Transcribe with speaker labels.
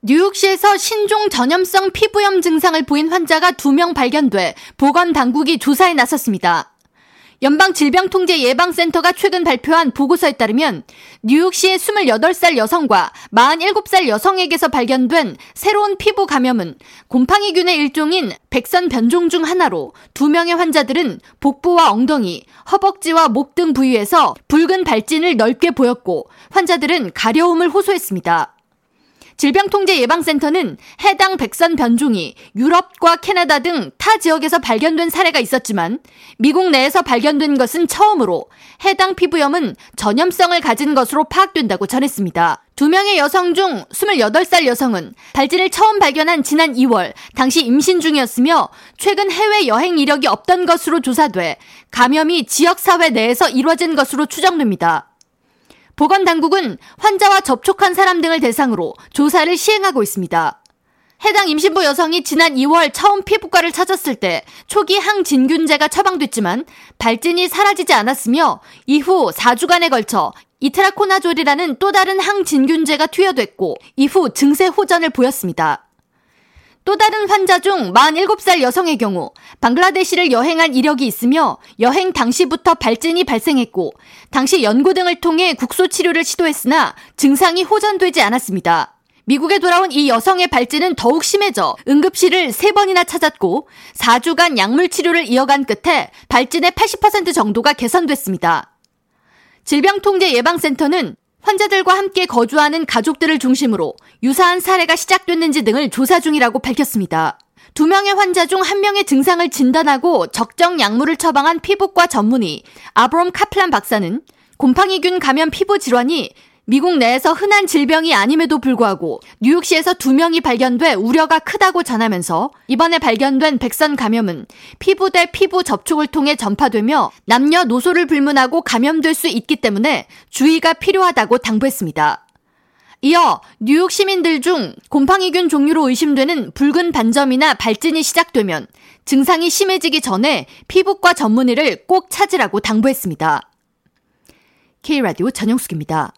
Speaker 1: 뉴욕시에서 신종 전염성 피부염 증상을 보인 환자가 2명 발견돼 보건 당국이 조사에 나섰습니다. 연방질병통제예방센터가 최근 발표한 보고서에 따르면 뉴욕시의 28살 여성과 47살 여성에게서 발견된 새로운 피부 감염은 곰팡이균의 일종인 백선 변종 중 하나로 두 명의 환자들은 복부와 엉덩이, 허벅지와 목 등 부위에서 붉은 발진을 넓게 보였고 환자들은 가려움을 호소했습니다. 질병통제예방센터는 해당 백선 변종이 유럽과 캐나다 등 타 지역에서 발견된 사례가 있었지만 미국 내에서 발견된 것은 처음으로 해당 피부염은 전염성을 가진 것으로 파악된다고 전했습니다. 두 명의 여성 중 28살 여성은 발진을 처음 발견한 지난 2월 당시 임신 중이었으며 최근 해외 여행 이력이 없던 것으로 조사돼 감염이 지역사회 내에서 이뤄진 것으로 추정됩니다. 보건당국은 환자와 접촉한 사람 등을 대상으로 조사를 시행하고 있습니다. 해당 임신부 여성이 지난 2월 처음 피부과를 찾았을 때 초기 항진균제가 처방됐지만 발진이 사라지지 않았으며 이후 4주간에 걸쳐 이트라코나졸이라는 또 다른 항진균제가 투여됐고 이후 증세 호전을 보였습니다. 또 다른 환자 중 47살 여성의 경우 방글라데시를 여행한 이력이 있으며 여행 당시부터 발진이 발생했고 당시 연고 등을 통해 국소 치료를 시도했으나 증상이 호전되지 않았습니다. 미국에 돌아온 이 여성의 발진은 더욱 심해져 응급실을 3번이나 찾았고 4주간 약물 치료를 이어간 끝에 발진의 80% 정도가 개선됐습니다. 질병통제예방센터는 환자들과 함께 거주하는 가족들을 중심으로 유사한 사례가 시작됐는지 등을 조사 중이라고 밝혔습니다. 두 명의 환자 중 한 명의 증상을 진단하고 적정 약물을 처방한 피부과 전문의 아브롬 카플란 박사는 곰팡이균 감염 피부 질환이 미국 내에서 흔한 질병이 아님에도 불구하고 뉴욕시에서 두 명이 발견돼 우려가 크다고 전하면서 이번에 발견된 백선 감염은 피부 대 피부 접촉을 통해 전파되며 남녀노소를 불문하고 감염될 수 있기 때문에 주의가 필요하다고 당부했습니다. 이어 뉴욕 시민들 중 곰팡이균 종류로 의심되는 붉은 반점이나 발진이 시작되면 증상이 심해지기 전에 피부과 전문의를 꼭 찾으라고 당부했습니다. K라디오 전영숙입니다.